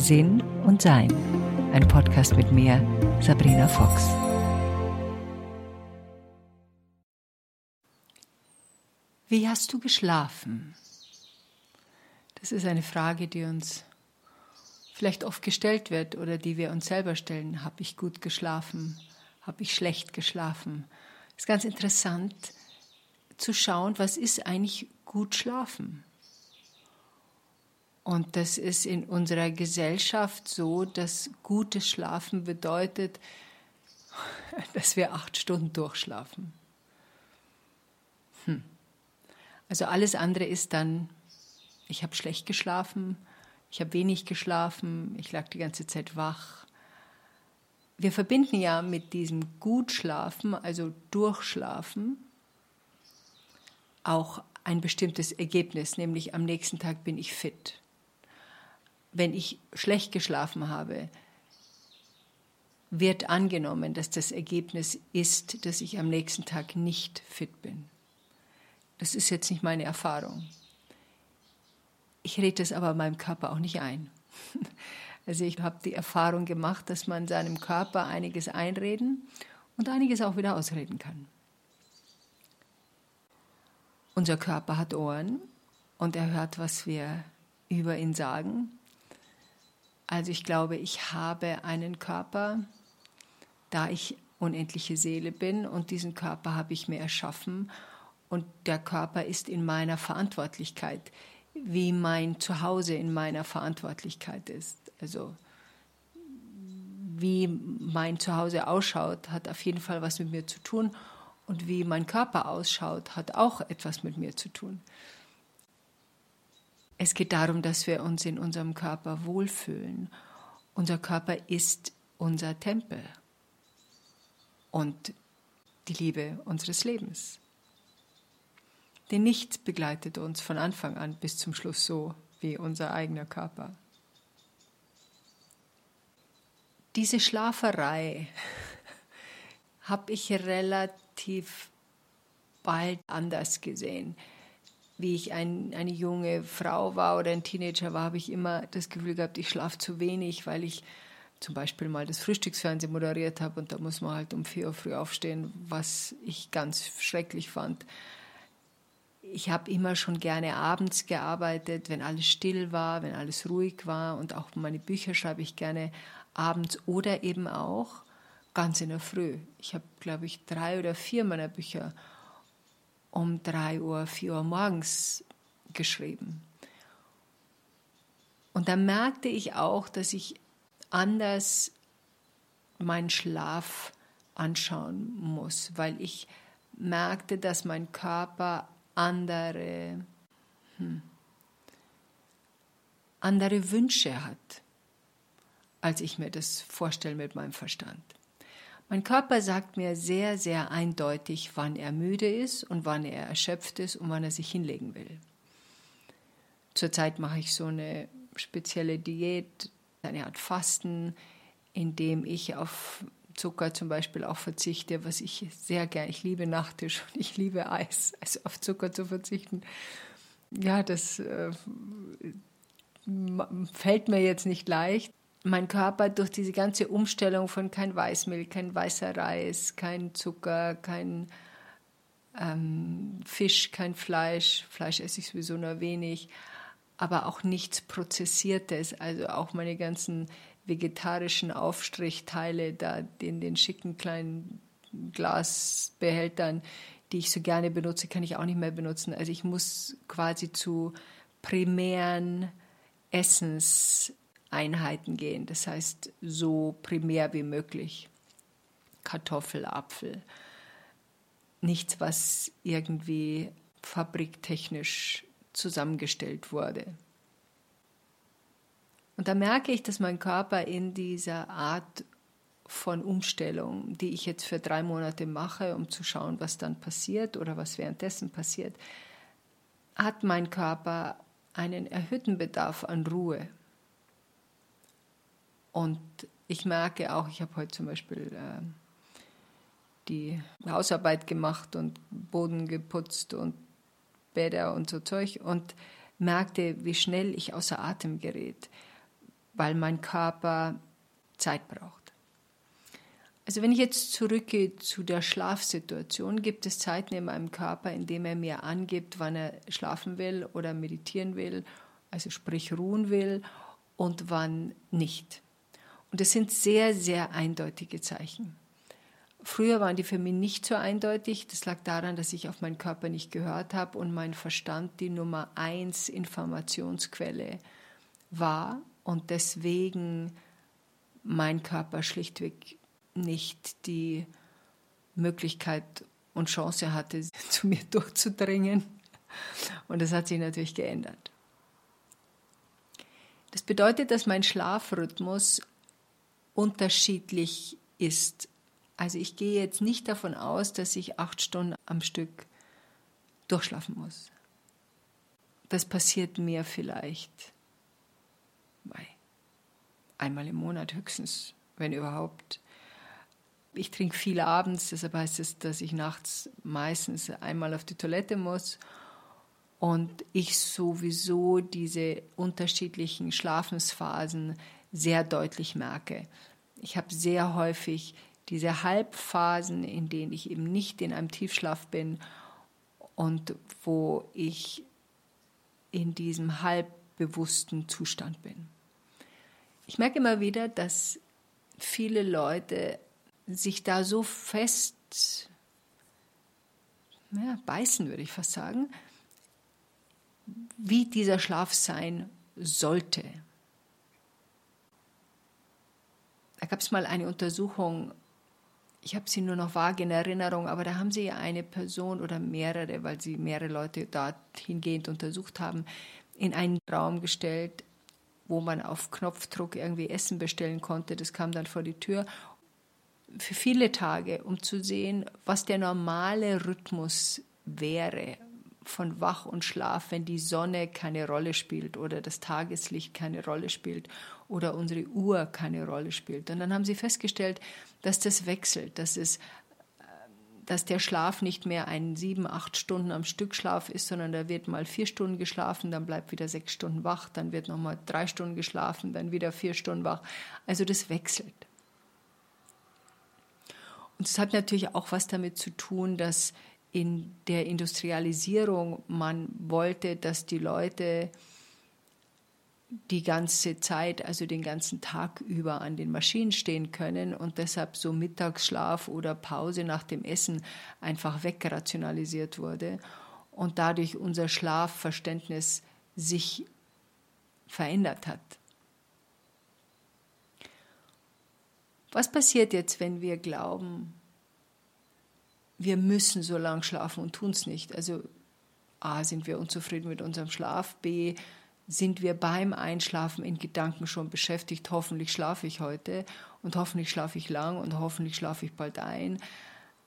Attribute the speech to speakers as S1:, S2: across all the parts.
S1: Sinn und Sein. Ein Podcast mit mir, Sabrina Fox. Wie hast du geschlafen? Das ist eine Frage, die uns vielleicht oft gestellt wird oder die wir uns selber stellen. Habe ich gut geschlafen? Habe ich schlecht geschlafen? Es ist ganz interessant zu schauen, was ist eigentlich gut schlafen? Und das ist in unserer Gesellschaft so, dass gutes Schlafen bedeutet, dass wir acht Stunden durchschlafen. Hm. Also alles andere ist dann, ich habe schlecht geschlafen, ich habe wenig geschlafen, ich lag die ganze Zeit wach. Wir verbinden ja mit diesem Gutschlafen, also Durchschlafen, auch ein bestimmtes Ergebnis, nämlich am nächsten Tag bin ich fit wenn ich schlecht geschlafen habe, wird angenommen, dass das Ergebnis ist, dass ich am nächsten Tag nicht fit bin. Das ist jetzt nicht meine Erfahrung. Ich rede das aber meinem Körper auch nicht ein. Also ich habe die Erfahrung gemacht, dass man seinem Körper einiges einreden und einiges auch wieder ausreden kann. Unser Körper hat Ohren und er hört, was wir über ihn sagen. Also ich glaube, ich habe einen Körper, da ich unendliche Seele bin und diesen Körper habe ich mir erschaffen und der Körper ist in meiner Verantwortlichkeit, wie mein Zuhause in meiner Verantwortlichkeit ist. Also wie mein Zuhause ausschaut, hat auf jeden Fall was mit mir zu tun und wie mein Körper ausschaut, hat auch etwas mit mir zu tun. Es geht darum, dass wir uns in unserem Körper wohlfühlen. Unser Körper ist unser Tempel und die Liebe unseres Lebens. Denn nichts begleitet uns von Anfang an bis zum Schluss so wie unser eigener Körper. Diese Schlaferei habe ich relativ bald anders gesehen wie ich ein, eine junge Frau war oder ein Teenager war, habe ich immer das Gefühl gehabt, ich schlafe zu wenig, weil ich zum Beispiel mal das Frühstücksfernsehen moderiert habe und da muss man halt um vier Uhr früh aufstehen, was ich ganz schrecklich fand. Ich habe immer schon gerne abends gearbeitet, wenn alles still war, wenn alles ruhig war und auch meine Bücher schreibe ich gerne abends oder eben auch ganz in der Früh. Ich habe, glaube ich, drei oder vier meiner Bücher um 3 Uhr, 4 Uhr morgens geschrieben. Und da merkte ich auch, dass ich anders meinen Schlaf anschauen muss, weil ich merkte, dass mein Körper andere, hm, andere Wünsche hat, als ich mir das vorstelle mit meinem Verstand. Mein Körper sagt mir sehr, sehr eindeutig, wann er müde ist und wann er erschöpft ist und wann er sich hinlegen will. Zurzeit mache ich so eine spezielle Diät, eine Art Fasten, in dem ich auf Zucker zum Beispiel auch verzichte, was ich sehr gerne, ich liebe Nachtisch und ich liebe Eis, also auf Zucker zu verzichten. Ja, das äh, fällt mir jetzt nicht leicht, mein Körper durch diese ganze Umstellung von kein Weißmilch, kein weißer Reis, kein Zucker, kein ähm, Fisch, kein Fleisch, Fleisch esse ich sowieso nur wenig, aber auch nichts Prozessiertes, also auch meine ganzen vegetarischen Aufstrichteile da in den schicken kleinen Glasbehältern, die ich so gerne benutze, kann ich auch nicht mehr benutzen. Also ich muss quasi zu primären Essens Einheiten gehen. Das heißt, so primär wie möglich. Kartoffel, Apfel. Nichts, was irgendwie fabriktechnisch zusammengestellt wurde. Und da merke ich, dass mein Körper in dieser Art von Umstellung, die ich jetzt für drei Monate mache, um zu schauen, was dann passiert oder was währenddessen passiert, hat mein Körper einen erhöhten Bedarf an Ruhe. Und ich merke auch, ich habe heute zum Beispiel äh, die Hausarbeit gemacht und Boden geputzt und Bäder und so Zeug und merkte, wie schnell ich außer Atem gerät. weil mein Körper Zeit braucht. Also wenn ich jetzt zurückgehe zu der Schlafsituation, gibt es Zeiten in meinem Körper, in denen er mir angibt, wann er schlafen will oder meditieren will, also sprich ruhen will und wann nicht. Und das sind sehr, sehr eindeutige Zeichen. Früher waren die für mich nicht so eindeutig. Das lag daran, dass ich auf meinen Körper nicht gehört habe und mein Verstand die Nummer eins Informationsquelle war und deswegen mein Körper schlichtweg nicht die Möglichkeit und Chance hatte, zu mir durchzudringen. Und das hat sich natürlich geändert. Das bedeutet, dass mein Schlafrhythmus unterschiedlich ist also ich gehe jetzt nicht davon aus, dass ich acht Stunden am Stück durchschlafen muss. Das passiert mir vielleicht einmal im Monat höchstens, wenn überhaupt. Ich trinke viel abends, deshalb heißt es, dass ich nachts meistens einmal auf die Toilette muss und ich sowieso diese unterschiedlichen Schlafensphasen sehr deutlich merke. Ich habe sehr häufig diese Halbphasen, in denen ich eben nicht in einem Tiefschlaf bin und wo ich in diesem halbbewussten Zustand bin. Ich merke immer wieder, dass viele Leute sich da so fest ja, beißen, würde ich fast sagen, wie dieser Schlaf sein sollte. Da gab es mal eine Untersuchung. Ich habe sie nur noch vage in Erinnerung, aber da haben sie ja eine Person oder mehrere, weil sie mehrere Leute dahingehend untersucht haben, in einen Raum gestellt, wo man auf Knopfdruck irgendwie Essen bestellen konnte. Das kam dann vor die Tür. Für viele Tage, um zu sehen, was der normale Rhythmus wäre von Wach und Schlaf, wenn die Sonne keine Rolle spielt oder das Tageslicht keine Rolle spielt oder unsere Uhr keine Rolle spielt. Und dann haben sie festgestellt, dass das wechselt, dass es dass der Schlaf nicht mehr ein sieben, acht Stunden am Stück Schlaf ist, sondern da wird mal vier Stunden geschlafen, dann bleibt wieder sechs Stunden wach, dann wird nochmal drei Stunden geschlafen, dann wieder vier Stunden wach. Also das wechselt. Und es hat natürlich auch was damit zu tun, dass in der Industrialisierung man wollte, dass die Leute die ganze Zeit, also den ganzen Tag über an den Maschinen stehen können und deshalb so Mittagsschlaf oder Pause nach dem Essen einfach wegrationalisiert wurde und dadurch unser Schlafverständnis sich verändert hat. Was passiert jetzt, wenn wir glauben, wir müssen so lang schlafen und tun es nicht? Also A, sind wir unzufrieden mit unserem Schlaf, B, sind wir beim Einschlafen in Gedanken schon beschäftigt, hoffentlich schlafe ich heute und hoffentlich schlafe ich lang und hoffentlich schlafe ich bald ein.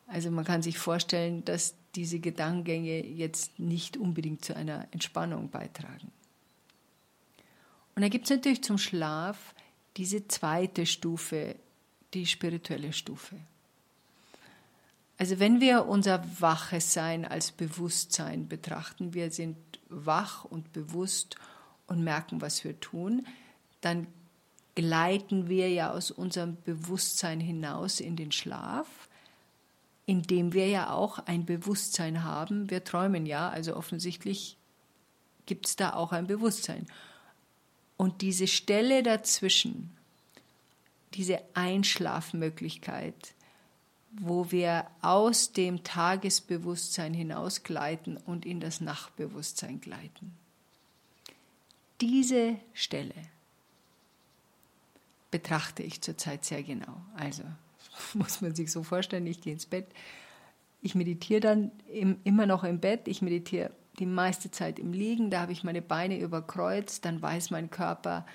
S1: Also man kann sich vorstellen, dass diese Gedankengänge jetzt nicht unbedingt zu einer Entspannung beitragen. Und dann gibt es natürlich zum Schlaf diese zweite Stufe, die spirituelle Stufe. Also wenn wir unser waches Sein als Bewusstsein betrachten, wir sind wach und bewusst und merken, was wir tun, dann gleiten wir ja aus unserem Bewusstsein hinaus in den Schlaf, indem wir ja auch ein Bewusstsein haben. Wir träumen ja, also offensichtlich gibt es da auch ein Bewusstsein. Und diese Stelle dazwischen, diese Einschlafmöglichkeit, wo wir aus dem Tagesbewusstsein hinausgleiten und in das Nachtbewusstsein gleiten. Diese Stelle betrachte ich zurzeit sehr genau. Also muss man sich so vorstellen, ich gehe ins Bett, ich meditiere dann im, immer noch im Bett, ich meditiere die meiste Zeit im Liegen, da habe ich meine Beine überkreuzt, dann weiß mein Körper,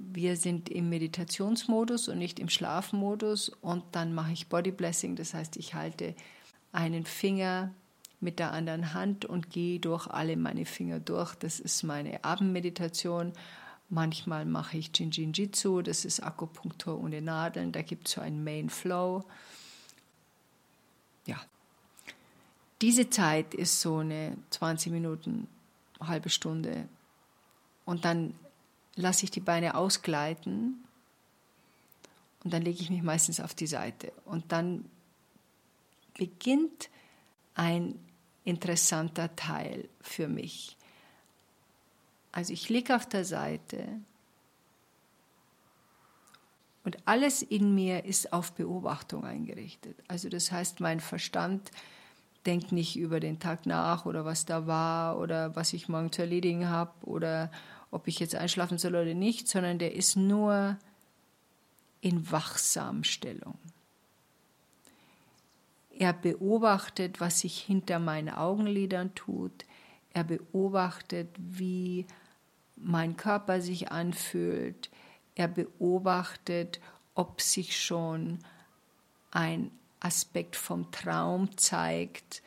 S1: wir sind im Meditationsmodus und nicht im Schlafmodus und dann mache ich Body Blessing, das heißt, ich halte einen Finger mit der anderen Hand und gehe durch alle meine Finger durch. Das ist meine Abendmeditation. Manchmal mache ich Jinjinjitsu, das ist Akupunktur ohne Nadeln. Da gibt es so einen Main Flow. Ja. Diese Zeit ist so eine 20 Minuten, halbe Stunde. Und dann lasse ich die Beine ausgleiten und dann lege ich mich meistens auf die Seite. Und dann beginnt ein interessanter Teil für mich. Also ich liege auf der Seite und alles in mir ist auf Beobachtung eingerichtet. Also das heißt, mein Verstand denkt nicht über den Tag nach oder was da war oder was ich morgen zu erledigen habe oder ob ich jetzt einschlafen soll oder nicht, sondern der ist nur in Wachsamstellung. Er beobachtet, was sich hinter meinen Augenlidern tut. Er beobachtet, wie mein Körper sich anfühlt. Er beobachtet, ob sich schon ein Aspekt vom Traum zeigt.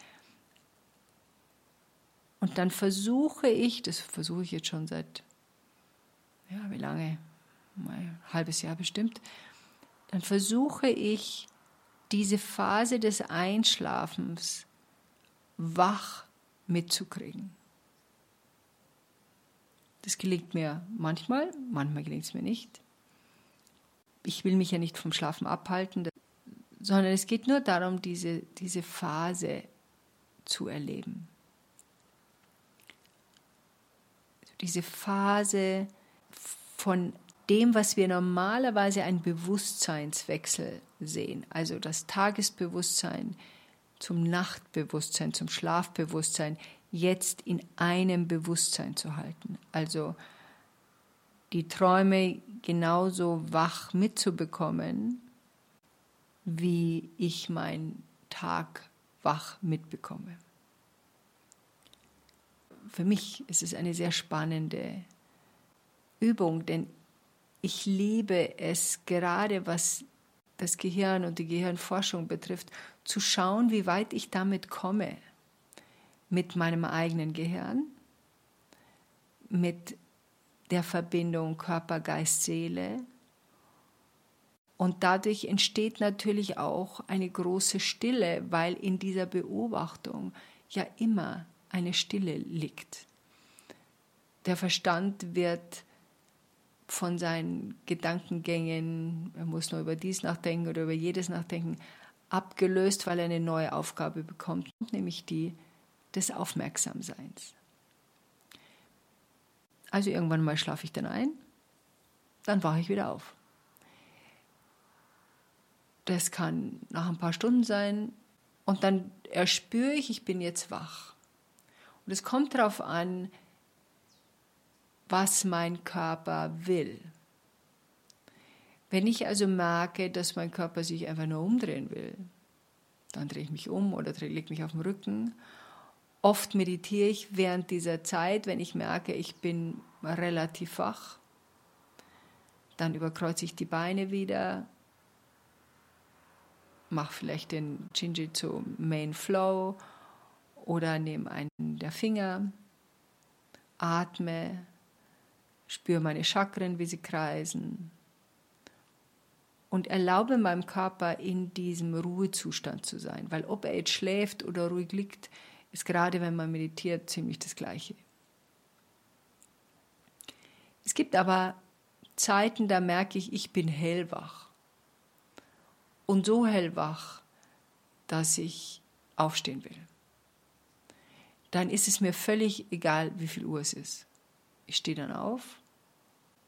S1: Und dann versuche ich, das versuche ich jetzt schon seit, ja, wie lange? ein halbes Jahr bestimmt, dann versuche ich diese Phase des Einschlafens wach mitzukriegen. Das gelingt mir manchmal, manchmal gelingt es mir nicht. Ich will mich ja nicht vom Schlafen abhalten, sondern es geht nur darum, diese, diese Phase zu erleben. Diese Phase von dem, was wir normalerweise einen Bewusstseinswechsel sehen, also das Tagesbewusstsein zum Nachtbewusstsein, zum Schlafbewusstsein, jetzt in einem Bewusstsein zu halten. Also die Träume genauso wach mitzubekommen, wie ich meinen Tag wach mitbekomme. Für mich ist es eine sehr spannende Übung, denn ich liebe es gerade, was das Gehirn und die Gehirnforschung betrifft, zu schauen, wie weit ich damit komme. Mit meinem eigenen Gehirn, mit der Verbindung Körper, Geist, Seele. Und dadurch entsteht natürlich auch eine große Stille, weil in dieser Beobachtung ja immer eine Stille liegt. Der Verstand wird von seinen Gedankengängen, er muss nur über dies nachdenken oder über jedes nachdenken, abgelöst, weil er eine neue Aufgabe bekommt, nämlich die des Aufmerksamseins. Also irgendwann mal schlafe ich dann ein, dann wache ich wieder auf. Das kann nach ein paar Stunden sein und dann erspüre ich, ich bin jetzt wach. Und es kommt darauf an, was mein Körper will. Wenn ich also merke, dass mein Körper sich einfach nur umdrehen will, dann drehe ich mich um oder lege mich auf den Rücken. Oft meditiere ich während dieser Zeit, wenn ich merke, ich bin relativ wach. Dann überkreuze ich die Beine wieder, mache vielleicht den Jinjitsu Main Flow oder nehme einen der Finger, atme spüre meine Chakren, wie sie kreisen und erlaube meinem Körper in diesem Ruhezustand zu sein, weil ob er jetzt schläft oder ruhig liegt, ist gerade wenn man meditiert ziemlich das Gleiche. Es gibt aber Zeiten, da merke ich, ich bin hellwach. Und so hellwach, dass ich aufstehen will. Dann ist es mir völlig egal, wie viel Uhr es ist. Ich stehe dann auf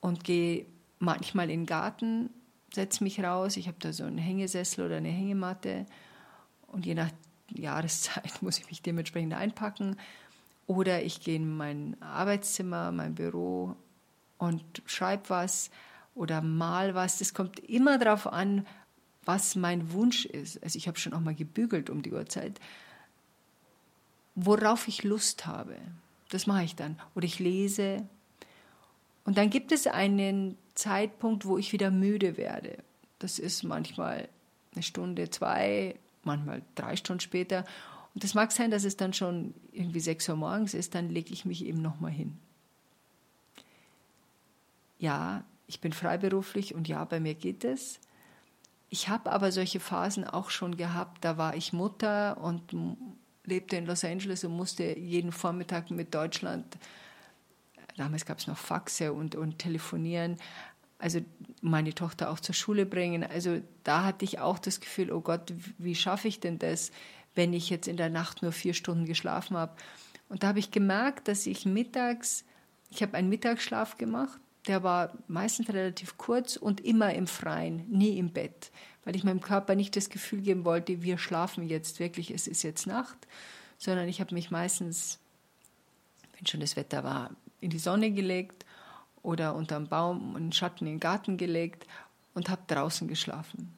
S1: und gehe manchmal in den Garten, setze mich raus. Ich habe da so einen Hängesessel oder eine Hängematte und je nach Jahreszeit muss ich mich dementsprechend einpacken. Oder ich gehe in mein Arbeitszimmer, mein Büro und schreibe was oder mal was. Das kommt immer darauf an, was mein Wunsch ist. Also ich habe schon auch mal gebügelt um die Uhrzeit. Worauf ich Lust habe, das mache ich dann. Oder ich lese und dann gibt es einen Zeitpunkt, wo ich wieder müde werde. Das ist manchmal eine Stunde, zwei, manchmal drei Stunden später. Und das mag sein, dass es dann schon irgendwie sechs Uhr morgens ist, dann lege ich mich eben nochmal hin. Ja, ich bin freiberuflich und ja, bei mir geht es. Ich habe aber solche Phasen auch schon gehabt. Da war ich Mutter und lebte in Los Angeles und musste jeden Vormittag mit Deutschland damals gab es noch Faxe und, und Telefonieren, also meine Tochter auch zur Schule bringen. Also da hatte ich auch das Gefühl, oh Gott, wie schaffe ich denn das, wenn ich jetzt in der Nacht nur vier Stunden geschlafen habe? Und da habe ich gemerkt, dass ich mittags, ich habe einen Mittagsschlaf gemacht, der war meistens relativ kurz und immer im Freien, nie im Bett, weil ich meinem Körper nicht das Gefühl geben wollte, wir schlafen jetzt wirklich, es ist jetzt Nacht, sondern ich habe mich meistens, wenn schon das Wetter war, in die Sonne gelegt oder unter einem Baum und Schatten in den Garten gelegt und habe draußen geschlafen.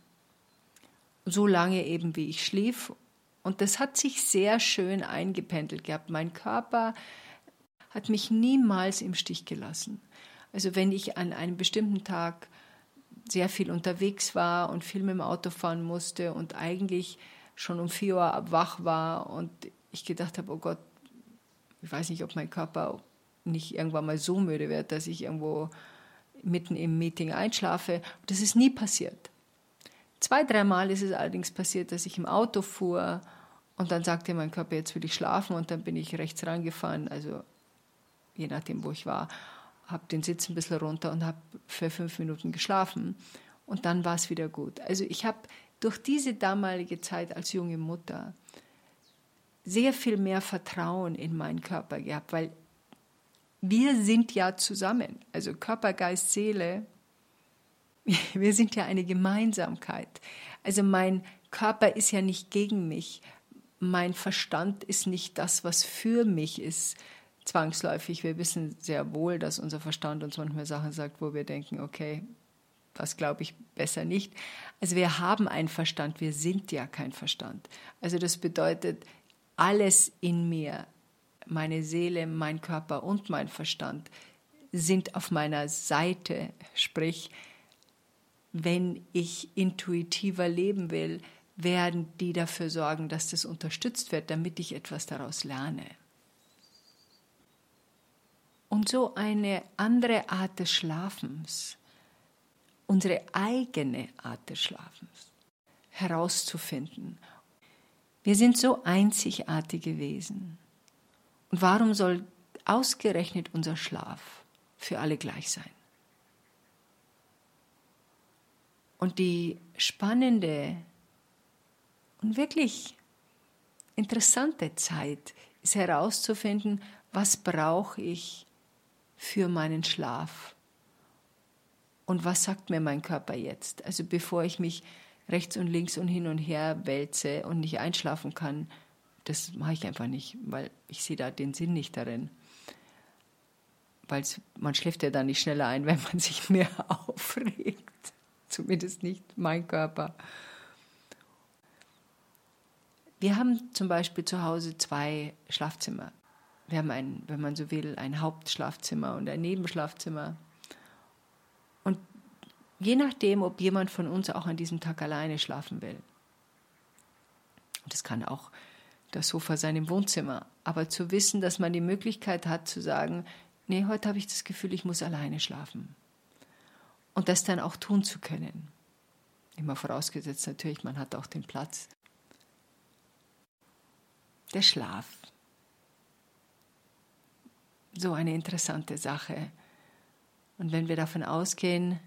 S1: So lange eben, wie ich schlief. Und das hat sich sehr schön eingependelt gehabt. Mein Körper hat mich niemals im Stich gelassen. Also wenn ich an einem bestimmten Tag sehr viel unterwegs war und viel mit dem Auto fahren musste und eigentlich schon um vier Uhr wach war und ich gedacht habe, oh Gott, ich weiß nicht, ob mein Körper nicht irgendwann mal so müde wird, dass ich irgendwo mitten im Meeting einschlafe. Das ist nie passiert. Zwei, dreimal ist es allerdings passiert, dass ich im Auto fuhr und dann sagte mein Körper, jetzt will ich schlafen und dann bin ich rechts rangefahren, also je nachdem, wo ich war, habe den Sitz ein bisschen runter und habe für fünf Minuten geschlafen und dann war es wieder gut. Also ich habe durch diese damalige Zeit als junge Mutter sehr viel mehr Vertrauen in meinen Körper gehabt, weil wir sind ja zusammen, also Körper, Geist, Seele, wir sind ja eine Gemeinsamkeit. Also mein Körper ist ja nicht gegen mich, mein Verstand ist nicht das, was für mich ist, zwangsläufig. Wir wissen sehr wohl, dass unser Verstand uns manchmal Sachen sagt, wo wir denken, okay, das glaube ich besser nicht. Also wir haben einen Verstand, wir sind ja kein Verstand. Also das bedeutet, alles in mir, meine Seele, mein Körper und mein Verstand sind auf meiner Seite. Sprich, wenn ich intuitiver leben will, werden die dafür sorgen, dass das unterstützt wird, damit ich etwas daraus lerne. Und so eine andere Art des Schlafens, unsere eigene Art des Schlafens herauszufinden. Wir sind so einzigartige Wesen. Und warum soll ausgerechnet unser Schlaf für alle gleich sein? Und die spannende und wirklich interessante Zeit ist herauszufinden, was brauche ich für meinen Schlaf und was sagt mir mein Körper jetzt? Also bevor ich mich rechts und links und hin und her wälze und nicht einschlafen kann, das mache ich einfach nicht, weil ich sehe da den Sinn nicht darin. Weil man schläft ja dann nicht schneller ein, wenn man sich mehr aufregt. Zumindest nicht mein Körper. Wir haben zum Beispiel zu Hause zwei Schlafzimmer. Wir haben ein, wenn man so will, ein Hauptschlafzimmer und ein Nebenschlafzimmer. Und je nachdem, ob jemand von uns auch an diesem Tag alleine schlafen will. Und das kann auch das Sofa sein im Wohnzimmer. Aber zu wissen, dass man die Möglichkeit hat zu sagen, nee, heute habe ich das Gefühl, ich muss alleine schlafen. Und das dann auch tun zu können. Immer vorausgesetzt natürlich, man hat auch den Platz. Der Schlaf. So eine interessante Sache. Und wenn wir davon ausgehen,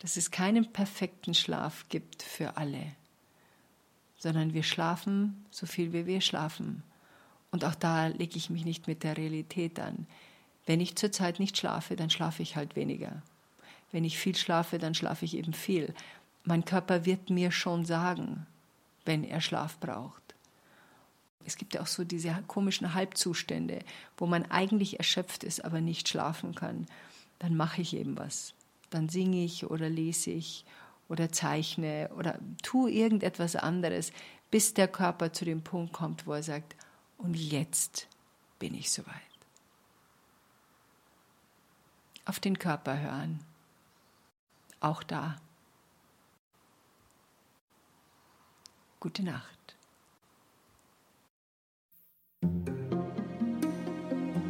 S1: dass es keinen perfekten Schlaf gibt für alle, sondern wir schlafen so viel wie wir schlafen. Und auch da lege ich mich nicht mit der Realität an. Wenn ich zurzeit nicht schlafe, dann schlafe ich halt weniger. Wenn ich viel schlafe, dann schlafe ich eben viel. Mein Körper wird mir schon sagen, wenn er Schlaf braucht. Es gibt ja auch so diese komischen Halbzustände, wo man eigentlich erschöpft ist, aber nicht schlafen kann. Dann mache ich eben was. Dann singe ich oder lese ich oder zeichne oder tu irgendetwas anderes, bis der Körper zu dem Punkt kommt, wo er sagt, und jetzt bin ich soweit. Auf den Körper hören. Auch da. Gute Nacht.